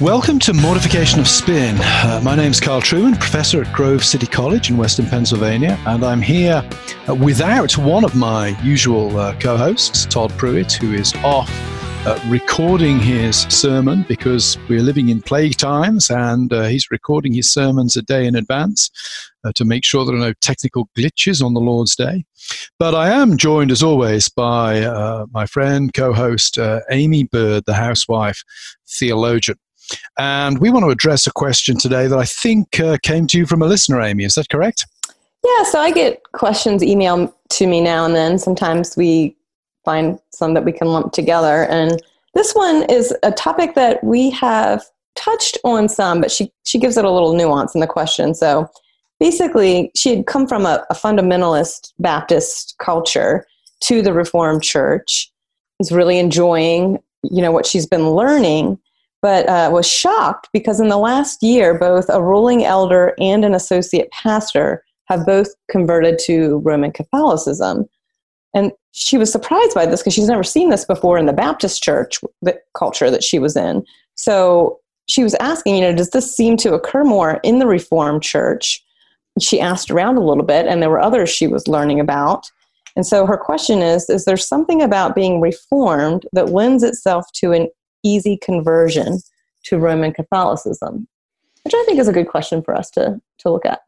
Welcome to Mortification of Spin. Uh, my name is Carl Trueman, professor at Grove City College in Western Pennsylvania, and I'm here uh, without one of my usual uh, co hosts, Todd Pruitt, who is off uh, recording his sermon because we're living in plague times and uh, he's recording his sermons a day in advance uh, to make sure there are no technical glitches on the Lord's Day. But I am joined, as always, by my friend, co host Aimee Byrd, the housewife theologian. And we want to address a question today that I think uh, came to you from a listener, Aimee. Is that correct? Yeah, so I get questions emailed to me now and then. Sometimes we find some that we can lump together. And this one is a topic that we have touched on some, but she, she gives it a little nuance in the question. So basically, she had come from a, a fundamentalist Baptist culture to the Reformed Church, is really enjoying you know what she's been learning but uh, was shocked because in the last year, both a ruling elder and an associate pastor have both converted to Roman Catholicism. And she was surprised by this because she's never seen this before in the Baptist church the culture that she was in. So she was asking, you know, does this seem to occur more in the Reformed church? She asked around a little bit, and there were others she was learning about. And so her question is Is there something about being reformed that lends itself to an easy conversion to Roman Catholicism? Which I think is a good question for us to, to look at.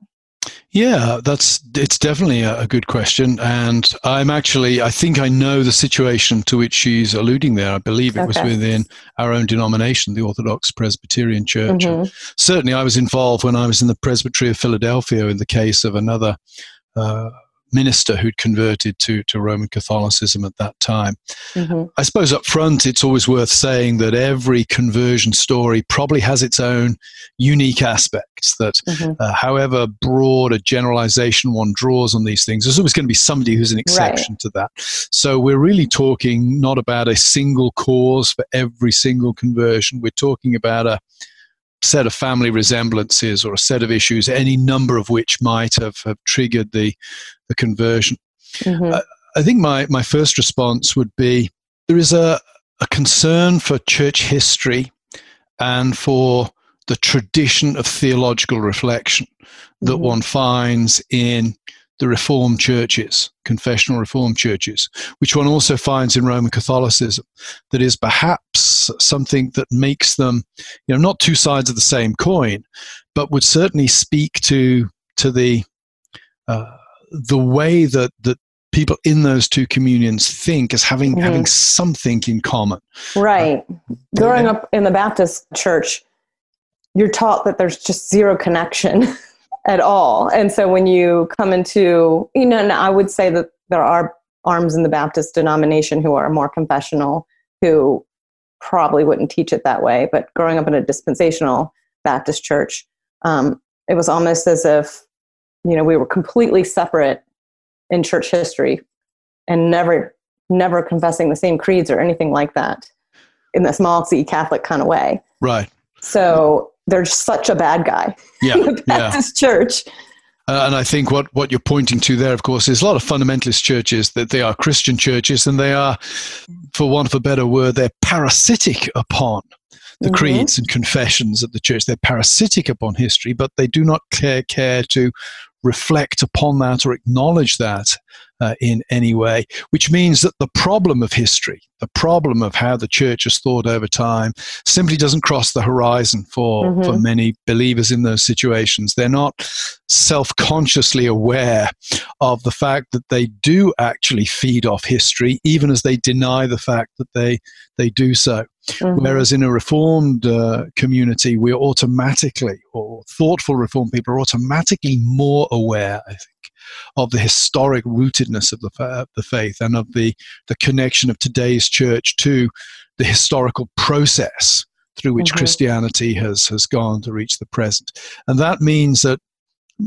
Yeah, that's it's definitely a, good question, and I'm actually I think I know the situation to which she's alluding there. I believe it okay. was within our own denomination, the Orthodox Presbyterian Church. Mm-hmm. Certainly, I was involved when I was in the Presbytery of Philadelphia in the case of another. Uh, minister who'd converted to, to Roman Catholicism at that time. Mm-hmm. I suppose up front, it's always worth saying that every conversion story probably has its own unique aspects, that mm-hmm. uh, however broad a generalization one draws on these things, there's always going to be somebody who's an exception right. to that. So we're really talking not about a single cause for every single conversion, we're talking about a set of family resemblances or a set of issues, any number of which might have, have triggered the, the conversion. Mm-hmm. Uh, I think my, my first response would be there is a, a concern for church history and for the tradition of theological reflection that mm-hmm. one finds in the Reformed churches, confessional Reformed churches, which one also finds in Roman Catholicism, that is perhaps something that makes them, you know, not two sides of the same coin, but would certainly speak to to the uh, the way that that people in those two communions think is having mm-hmm. having something in common. Right. Uh, Growing up in the Baptist church, you're taught that there's just zero connection. at all. And so when you come into, you know, I would say that there are arms in the Baptist denomination who are more confessional, who probably wouldn't teach it that way. But growing up in a dispensational Baptist church, um, it was almost as if, you know, we were completely separate in church history and never, never confessing the same creeds or anything like that in the small c Catholic kind of way. Right. So they're such a bad guy yeah, the Baptist yeah. church. Uh, and I think what, what you're pointing to there, of course, is a lot of fundamentalist churches that they are Christian churches and they are, for want of a better word, they're parasitic upon the mm-hmm. creeds and confessions of the church. They're parasitic upon history, but they do not care, care to reflect upon that or acknowledge that uh, in any way, which means that the problem of history, the problem of how the church has thought over time, simply doesn't cross the horizon for, mm-hmm. for many believers in those situations. They're not self consciously aware of the fact that they do actually feed off history, even as they deny the fact that they, they do so. Mm-hmm. Whereas in a reformed uh, community, we're automatically, or thoughtful reformed people are automatically more aware, I think, of the historic rootedness of the, uh, the faith and of the, the connection of today's church to the historical process through which mm-hmm. Christianity has, has gone to reach the present. And that means that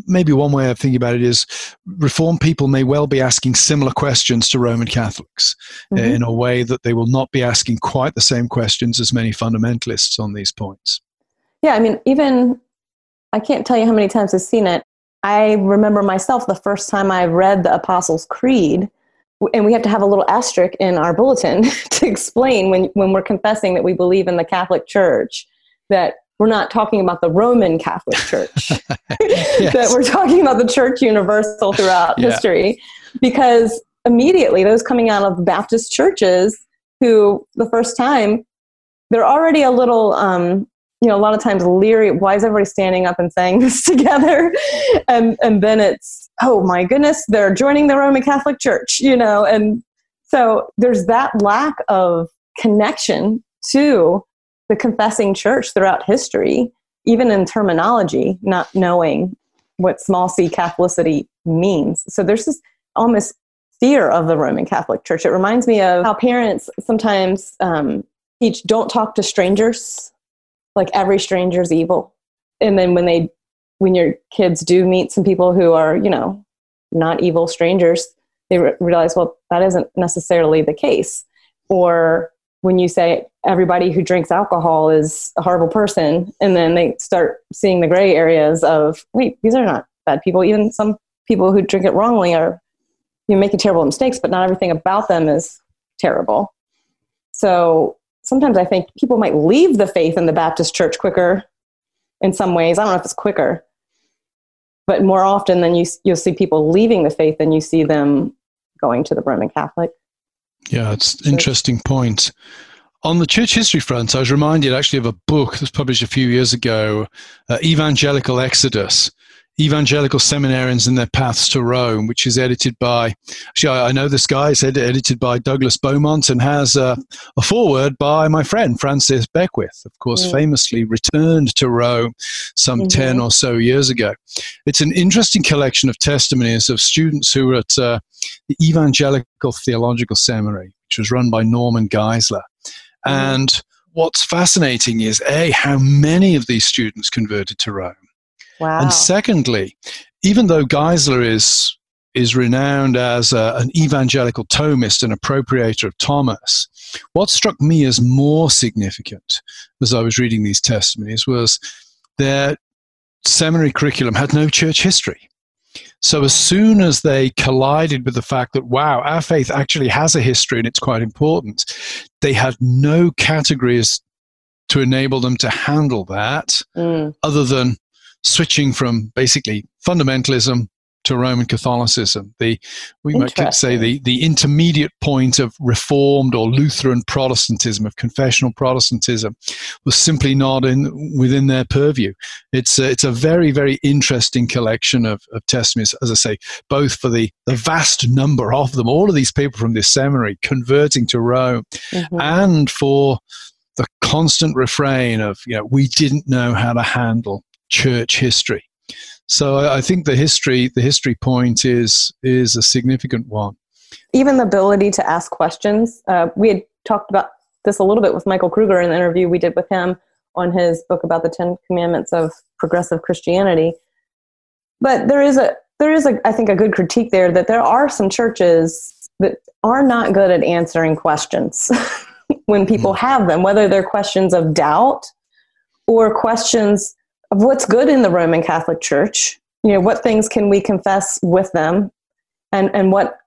maybe one way of thinking about it is reform people may well be asking similar questions to roman catholics mm-hmm. in a way that they will not be asking quite the same questions as many fundamentalists on these points yeah i mean even i can't tell you how many times i've seen it i remember myself the first time i read the apostles creed and we have to have a little asterisk in our bulletin to explain when, when we're confessing that we believe in the Catholic Church that we're not talking about the Roman Catholic Church, that we're talking about the Church universal throughout yeah. history. Because immediately, those coming out of Baptist churches who, the first time, they're already a little, um, you know, a lot of times leery. Why is everybody standing up and saying this together? and and then it's oh my goodness, they're joining the Roman Catholic Church, you know, and so there's that lack of connection to the confessing church throughout history, even in terminology, not knowing what small c Catholicity means. So there's this almost fear of the Roman Catholic Church. It reminds me of how parents sometimes um, teach don't talk to strangers, like every stranger's evil. And then when they when your kids do meet some people who are, you know, not evil strangers, they re- realize, well, that isn't necessarily the case. Or when you say everybody who drinks alcohol is a horrible person, and then they start seeing the gray areas of, wait, these are not bad people. Even some people who drink it wrongly are you making terrible mistakes, but not everything about them is terrible. So sometimes I think people might leave the faith in the Baptist church quicker in some ways. I don't know if it's quicker, but more often than you you'll see people leaving the faith than you see them going to the Roman Catholic. Yeah, it's an interesting point. On the church history front, I was reminded actually of a book that was published a few years ago, uh, Evangelical Exodus, evangelical seminarians and their paths to Rome, which is edited by, actually, I know this guy, it's edited by Douglas Beaumont and has a, a foreword by my friend Francis Beckwith, of course, mm. famously returned to Rome some mm-hmm. 10 or so years ago. It's an interesting collection of testimonies of students who were at uh, the Evangelical Theological Seminary, which was run by Norman Geisler. Mm. And what's fascinating is, A, how many of these students converted to Rome Wow. And secondly, even though Geisler is is renowned as a, an evangelical Thomist and appropriator of Thomas, what struck me as more significant as I was reading these testimonies was their seminary curriculum had no church history. So as soon as they collided with the fact that, wow, our faith actually has a history and it's quite important, they had no categories to enable them to handle that mm. other than switching from basically fundamentalism to Roman Catholicism. The we might say the, the intermediate point of Reformed or Lutheran Protestantism, of confessional Protestantism, was simply not in within their purview. It's a, it's a very very interesting collection of, of testimonies, as I say, both for the the vast number of them, all of these people from this seminary converting to Rome, mm-hmm. and for the constant refrain of you know we didn't know how to handle church history. So I think the history the history point is is a significant one. Even the ability to ask questions. Uh, we had talked about this a little bit with Michael Kruger in the interview we did with him on his book about the Ten Commandments of progressive Christianity. But there is a there is a I think a good critique there that there are some churches that are not good at answering questions when people mm-hmm. have them, whether they're questions of doubt or questions of what's good in the Roman Catholic Church. You know, what things can we confess with them, and and what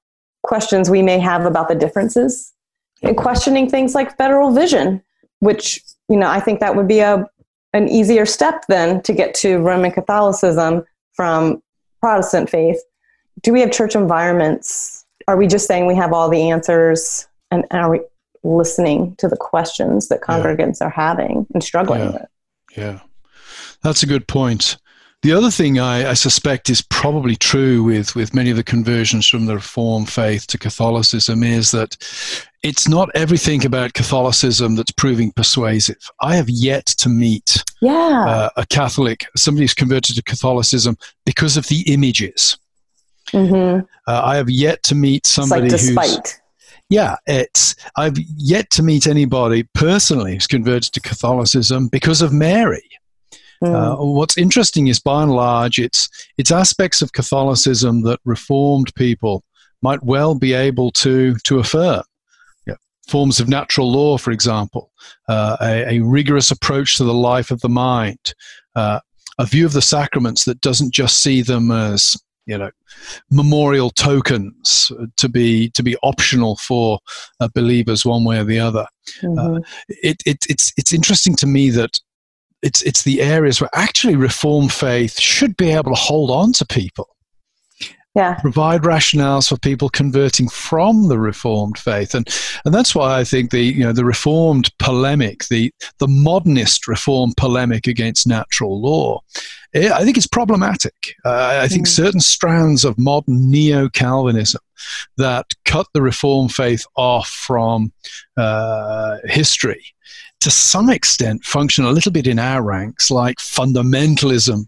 questions we may have about the differences, and questioning things like federal vision, which you know I think that would be a an easier step then to get to Roman Catholicism from Protestant faith. Do we have church environments? Are we just saying we have all the answers, and, are we listening to the questions that congregants yeah. are having and struggling yeah. with? Yeah. That's a good point. The other thing I, I, suspect is probably true with, with many of the conversions from the Reformed faith to Catholicism is that it's not everything about Catholicism that's proving persuasive. I have yet to meet yeah. uh, a Catholic, somebody who's converted to Catholicism because of the images. Mm-hmm. Uh, I have yet to meet somebody like who's Yeah, it's. I've yet to meet anybody personally who's converted to Catholicism because of Mary. Mm. Uh, what's interesting is, by and large, it's it's aspects of Catholicism that Reformed people might well be able to to affirm. Yeah. Forms of natural law, for example, uh, a, a, rigorous approach to the life of the mind, uh, a view of the sacraments that doesn't just see them as you know memorial tokens to be to be optional for uh, believers one way or the other. Mm-hmm. Uh, it, it, it's it's interesting to me that it's it's the areas where actually reform faith should be able to hold on to people yeah. provide rationales for people converting from the reformed faith and and that's why I think the you know the reformed polemic the the modernist reform polemic against natural law eh, I think it's problematic uh, I think mm. certain strands of modern neo-Calvinism that cut the reformed faith off from uh, history to some extent function a little bit in our ranks like fundamentalism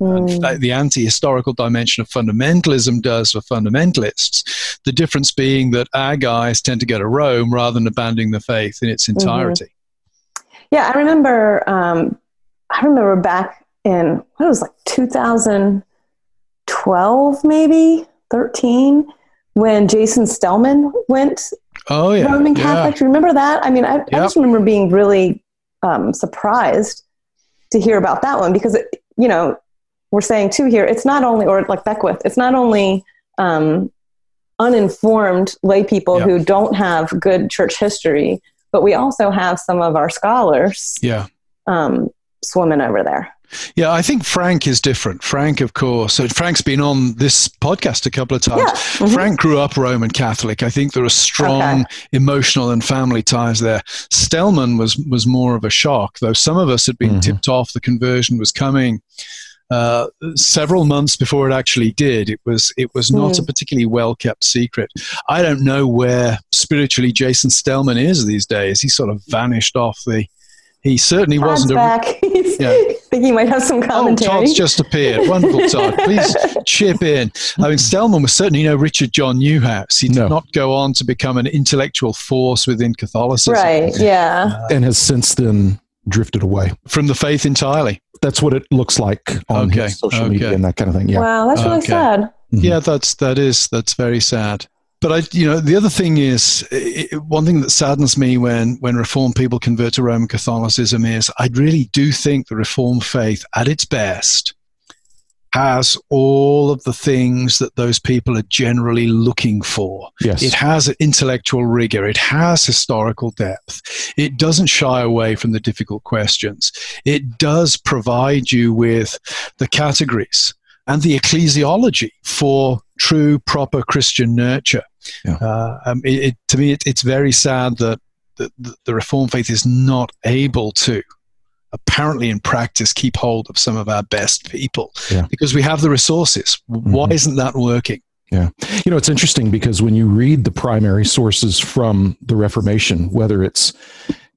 Mm. the anti historical dimension of fundamentalism does for fundamentalists. The difference being that our guys tend to go to Rome rather than abandoning the faith in its mm-hmm. entirety. Mm-hmm. Yeah, I remember. Um, I remember back in what was like 2012, maybe 13, when Jason Stellman went oh, yeah. Roman Catholic. Yeah. Do you remember that? I mean, I, yep. I just remember being really um, surprised to hear about that one because, it, you know, we're saying too here, it's not only, or like Beckwith, it's not only um, uninformed lay people who don't have good church history, but we also have some of our scholars yeah. um, swimming over there. Yeah, I think Frank is different. Frank, of course, Frank's been on this podcast a couple of times. Yeah. Mm-hmm. Frank grew up Roman Catholic. I think there are strong okay. emotional and family ties there. Stellman was was more of a shock, though some of us had been mm-hmm. tipped off the conversion was coming uh, several months before it actually did. It was it was not mm. a hmm. particularly well kept secret. I don't know where spiritually Jason Stellman is these days. He sort of vanished off the. He certainly Todd's wasn't. Back. A, yeah. I think he might have some commentary. Oh, Todd's just appeared. Wonderful, Todd. Please chip in. I mean, Stellman was certainly no Richard John Neuhaus. He did no. not go on to become an intellectual force within Catholicism. Right. Yeah. Uh, and has since then drifted away from the faith entirely. That's what it looks like on okay. social okay. media and that kind of thing. Yeah. Wow, that's really okay. sad. Mm-hmm. Yeah, that's that is that's very sad. But I, you know, the other thing is it, one thing that saddens me when when Reformed people convert to Roman Catholicism is I really do think the Reformed faith, at its best, has all of the things that those people are generally looking for. Yes. It has intellectual rigor, it has historical depth, it doesn't shy away from the difficult questions, it does provide you with the categories and the ecclesiology for true, proper Christian nurture. Yeah. Uh, um, it, it, to me, it, it's very sad that the, the Reformed faith is not able to apparently in practice keep hold of some of our best people yeah. because we have the resources. Why mm-hmm. isn't that working? Yeah. You know, it's interesting because when you read the primary sources from the Reformation, whether it's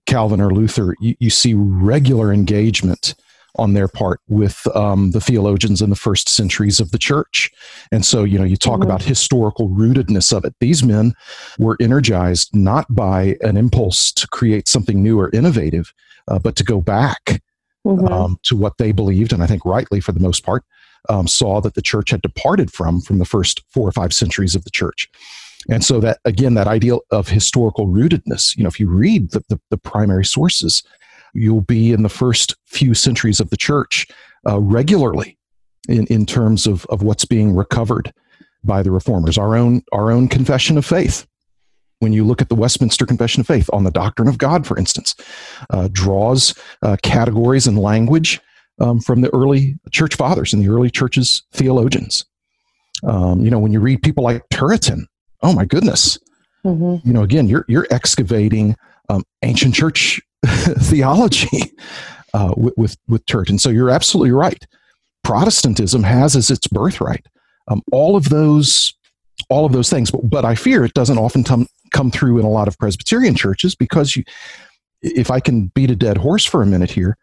Calvin or Luther, you, you see regular engagement on their part with um, the theologians in the first centuries of the church. And so, you know, you talk mm-hmm. about historical rootedness of it. These men were energized not by an impulse to create something new or innovative, uh, but to go back mm-hmm. um, to what they believed, and I think rightly for the most part, um, saw that the church had departed from from the first four or five centuries of the church. And so that again, that ideal of historical rootedness, you know, if you read the, the, the primary sources, you'll be in the first few centuries of the church uh, regularly in, in terms of, of what's being recovered by the reformers. Our own our own confession of faith when you look at the Westminster Confession of Faith on the doctrine of God, for instance, uh, draws uh, categories and language um, from the early church fathers and the early church's theologians. Um, you know, when you read people like Turretin, oh my goodness, mm-hmm. you know, again, you're you're excavating um, ancient church theology uh, with, with with Turretin. So you're absolutely right. Protestantism has as its birthright um, all of those all of those things. But, but I fear it doesn't often come come through in a lot of Presbyterian churches because you, if I can beat a dead horse for a minute here,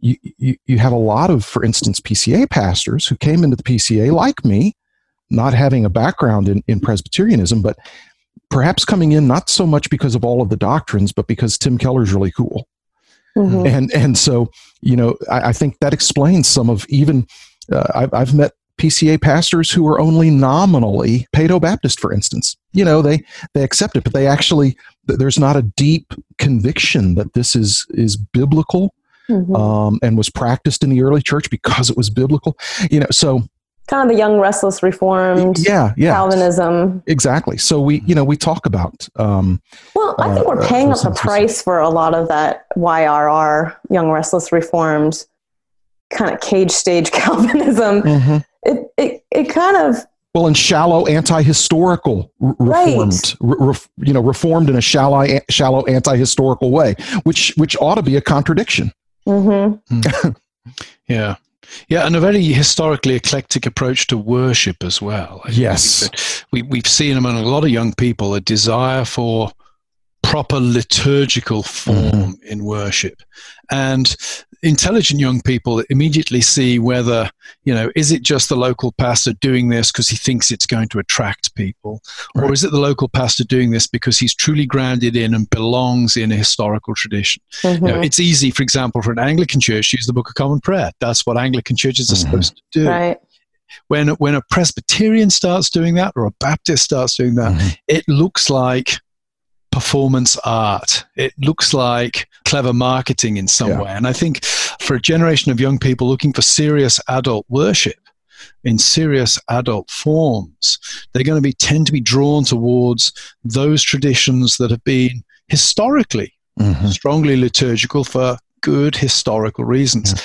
you, you, you have a lot of, for instance, PCA pastors who came into the PCA like me, not having a background in, in Presbyterianism, but perhaps coming in not so much because of all of the doctrines, but because Tim Keller's really cool. Mm-hmm. And and so you know I, I, think that explains some of even uh, I've, I've met PCA pastors who are only nominally Paedo Baptist, for instance. You know, they they accept it, but they actually there's not a deep conviction that this is is biblical mm-hmm. um, and was practiced in the early church because it was biblical. You know, so kind of the young restless reformed yeah yeah calvinism exactly so we you know we talk about um well i think uh, we're paying uh, up the price for a lot of that yrr young restless reformed kind of cage stage calvinism mm-hmm. it, it it kind of well, in shallow anti-historical reformed, right. re, you know, reformed in a shallow, shallow anti-historical way, which which ought to be a contradiction. Mm-hmm. yeah, yeah, and a very historically eclectic approach to worship as well. Yes, we we've seen among a lot of young people a desire for proper liturgical form mm-hmm. in worship, and intelligent young people immediately see whether, you know, is it just the local pastor doing this because he thinks it's going to attract people? Right. Or is it the local pastor doing this because he's truly grounded in and belongs in a historical tradition? Mm-hmm. You know, it's easy, for example, for an Anglican church to use the Book of Common Prayer. That's what Anglican churches are mm-hmm. supposed to do. Right. When, when a Presbyterian starts doing that or a Baptist starts doing that, mm-hmm. it looks like performance art. It looks like clever marketing in some yeah. way. And I think for a generation of young people looking for serious adult worship in serious adult forms, they're going to be tend to be drawn towards those traditions that have been historically mm-hmm. strongly liturgical for good historical reasons. Yeah.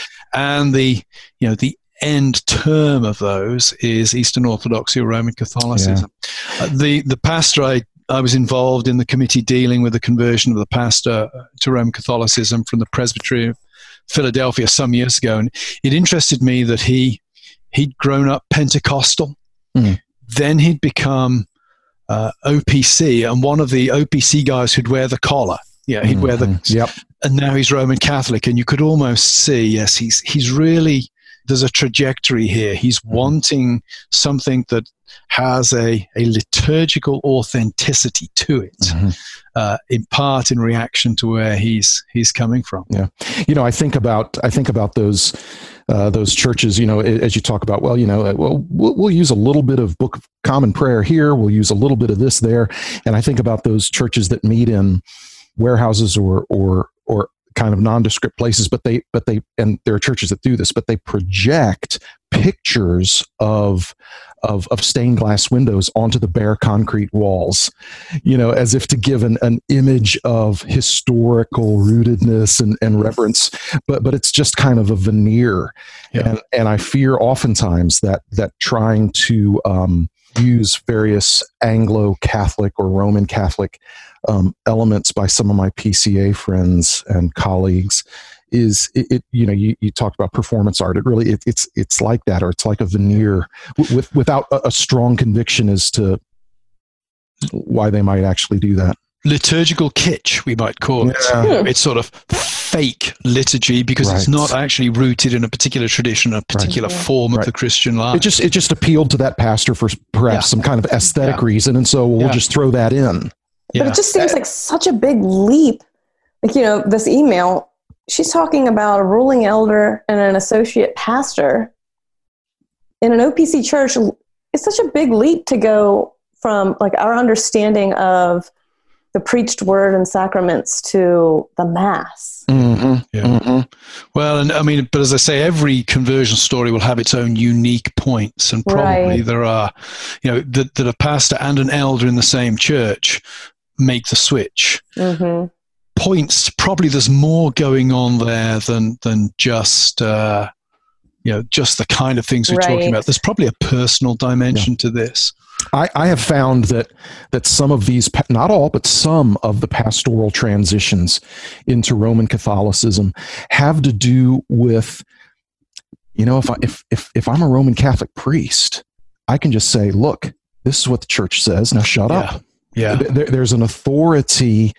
And the you know the end term of those is Eastern Orthodoxy or Roman Catholicism. Yeah. Uh, the the pastor I I was involved in the committee dealing with the conversion of the pastor to Roman Catholicism from the Presbytery of Philadelphia some years ago, and it interested me that he he'd grown up Pentecostal, mm. then he'd become uh, OPC, and one of the OPC guys who'd wear the collar. Yeah, he'd mm-hmm. wear the mm-hmm. yep. and now he's Roman Catholic, and you could almost see, yes, he's he's really there's a trajectory here. He's mm-hmm. wanting something that has a, a liturgical authenticity to it, mm-hmm. uh, in part in reaction to where he's he's coming from. Yeah, you know, I think about I think about those. Uh, those churches, you know, as you talk about, well, you know, well, well, we'll use a little bit of Book of Common Prayer here, we'll use a little bit of this there, and I think about those churches that meet in warehouses or or kind of nondescript places but they but they and there are churches that do this but they project pictures of of, of stained glass windows onto the bare concrete walls you know as if to give an, an image of historical rootedness and, and reverence but but it's just kind of a veneer yeah. and and i fear oftentimes that that trying to um, use various Anglo Catholic or Roman Catholic um, elements by some of my PCA friends and colleagues is it, it, you know you, you talked about performance art it really it, it's it's like that or it's like a veneer with without a, a strong conviction as to why they might actually do that liturgical kitsch we might call it yeah. Hmm. it's sort of fake liturgy because right. it's not actually rooted in a particular tradition a particular right. form of the christian life it just it just appealed to that pastor for perhaps yeah. some kind of aesthetic yeah. reason and so we'll just throw that in yeah. But it just seems eh. like such a big leap. Like, you know, this email, she's talking about a ruling elder and an associate pastor in an OPC church. It's such a big leap to go from like our understanding of the preached word and sacraments to the mass. Mm-hmm. Yeah. Mm-hmm. Well, and I mean, but as I say, every conversion story will have its own unique points, and probably right. there are, you know, that, that a pastor and an elder in the same church make the switch. Mm-hmm. Points probably there's more going on there than than just uh, you know just the kind of things we're right. talking about. There's probably a personal dimension yeah. to this. I, I, have found that that some of these, not all, but some of the pastoral transitions into Roman Catholicism have to do with, you know, if I, if if if I'm a Roman Catholic priest, I can just say, look, this is what the church says. Now shut yeah. up. Yeah. There, there's an authority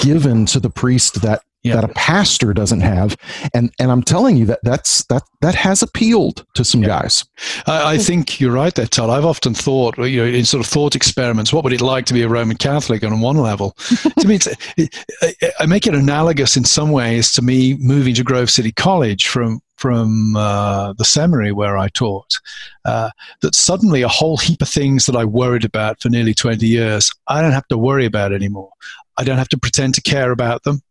given to the priest that that a pastor doesn't have. And and i'm telling you that that's that that has appealed to some yeah. guys. I, I, think you're right there todd. I've often thought you know in sort of thought experiments what would it like to be a roman catholic on one level? To me it, i make it analogous in some ways to me moving to grove city college from from uh, the seminary where I taught, uh, that suddenly a whole heap of things that I worried about for nearly 20 years, I don't have to worry about anymore. I don't have to pretend to care about them.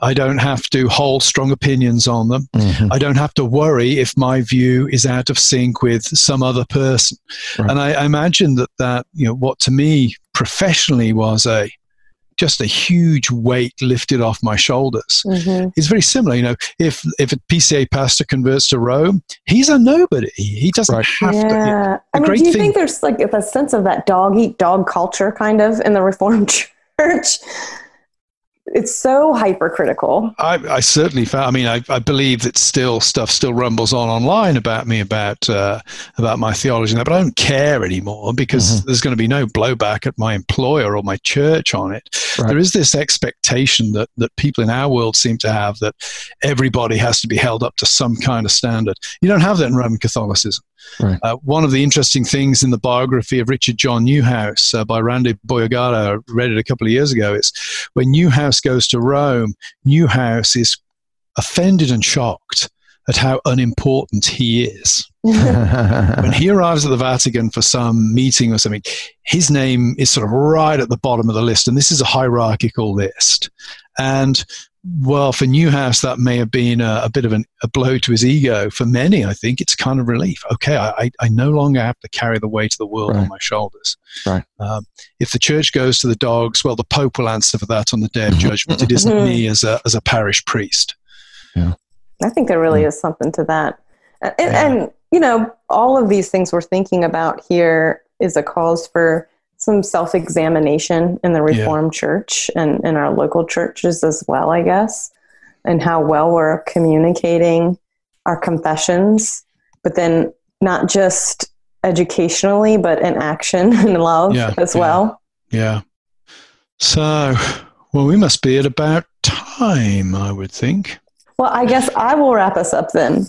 I don't have to hold strong opinions on them. Mm-hmm. I don't have to worry if my view is out of sync with some other person. Right. And I, I imagine that that you know what to me professionally was a just a huge weight lifted off my shoulders. Mm-hmm. It's very similar, you know. If if a PCA pastor converts to Rome, he's a nobody. He doesn't right. have yeah. to. Yeah. I mean, do you thing, think there's like a sense of that dog eat dog culture kind of in the Reformed Church? It's so hypercritical. I, I certainly found. I mean, I, I believe that still stuff still rumbles on online about me about uh, about my theology and that, but I don't care anymore because mm-hmm. there's going to be no blowback at my employer or my church on it. Right. There is this expectation that that people in our world seem to have that everybody has to be held up to some kind of standard. You don't have that in Roman Catholicism. Right. Uh, one of the interesting things in the biography of Richard John Neuhaus uh, by Randy Boyagoda, I read it a couple of years ago, is when Goes to Rome, Neuhaus is offended and shocked at how unimportant he is. when he arrives at the Vatican for some meeting or something, his name is sort of right at the bottom of the list, and this is a hierarchical list. And well, for Neuhaus, that may have been a, a bit of an, a blow to his ego. For many, I think it's kind of relief. Okay, I, I no longer have to carry the weight of the world right. on my shoulders. Right. Um, if the church goes to the dogs, well, the Pope will answer for that on the day of judgment. it isn't me as a, as a parish priest. Yeah. I think there really is something to that. And, yeah. and, you know, all of these things we're thinking about here is a cause for some self examination in the Reformed yeah. Church and in our local churches as well, I guess, and how well we're communicating our confessions, but then not just educationally, but in action and love yeah, as yeah, well. Yeah. So, well, we must be at about time, I would think. Well, I guess I will wrap us up then.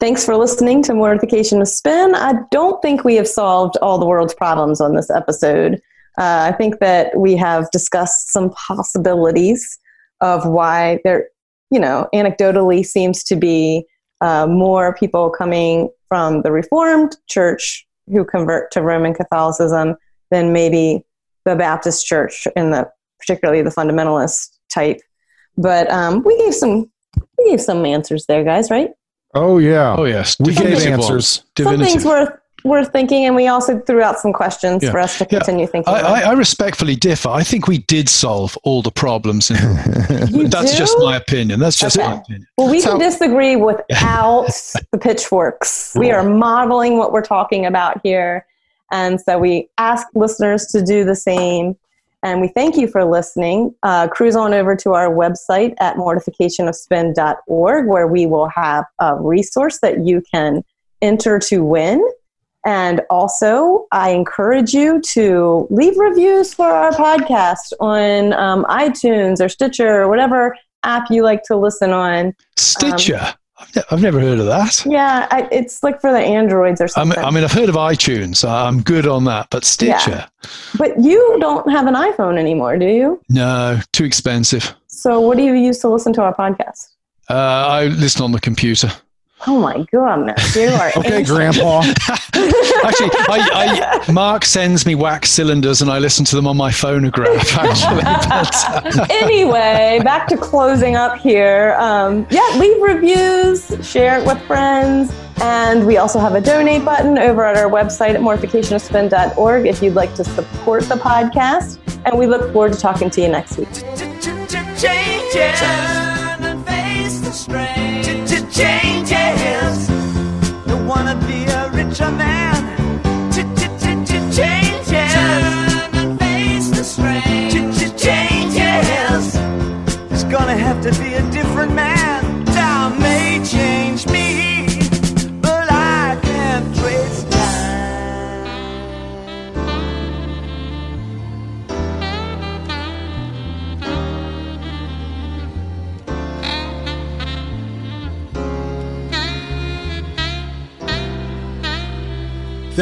Thanks for listening to Mortification of Spin. I don't think we have solved all the world's problems on this episode. Uh, I think that we have discussed some possibilities of why there, you know, anecdotally seems to be uh, more people coming from the Reformed Church who convert to Roman Catholicism than maybe the Baptist Church in the particularly the fundamentalist type. But um, we gave some we gave some answers there, guys. Right? Oh yeah. Oh yes. We gave answers. Something's worth worth thinking, and we also threw out some questions yeah. for us to continue yeah. thinking. I, I, respectfully differ. I think we did solve all the problems. that's do? just my opinion. That's just okay. my opinion. Well, we so, can disagree without the pitchforks. We are modeling what we're talking about here, and so we ask listeners to do the same. And we thank you for listening. Uh, cruise on over to our website at mortificationofspin.org, where we will have a resource that you can enter to win. And also, I encourage you to leave reviews for our podcast on um, iTunes or Stitcher or whatever app you like to listen on. Stitcher? Um, I've never heard of that. Yeah, I, it's like for the Androids or something. I mean, I mean, I've heard of iTunes. I'm good on that, but Stitcher. Yeah. But you don't have an iPhone anymore, do you? No, too expensive. So, what do you use to listen to our podcast? Uh, I listen on the computer. Oh my goodness, you are okay, Grandpa. actually, I, I, Mark sends me wax cylinders, and I listen to them on my phonograph. Actually, but, anyway, back to closing up here. Um, yeah, leave reviews, share it with friends, and we also have a donate button over at our website at mortificationofspin.org if you'd like to support the podcast. And we look forward to talking to you next week. Turn wanna be a richer man.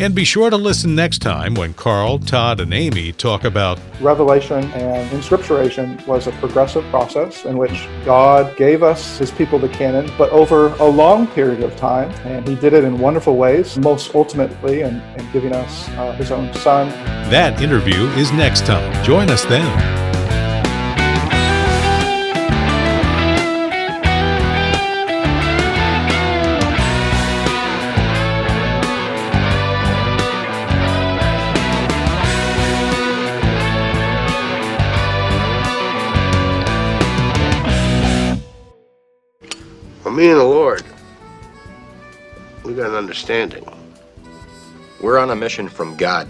And be sure to listen next time when Carl, Todd, and Aimee talk about revelation and inscripturation was a progressive process in which God gave us his people the canon, but over a long period of time, and he did it in wonderful ways, most ultimately in, in giving us uh, his own son. That interview is next time. Join us then. Me and the Lord, we got an understanding. We're on a mission from God.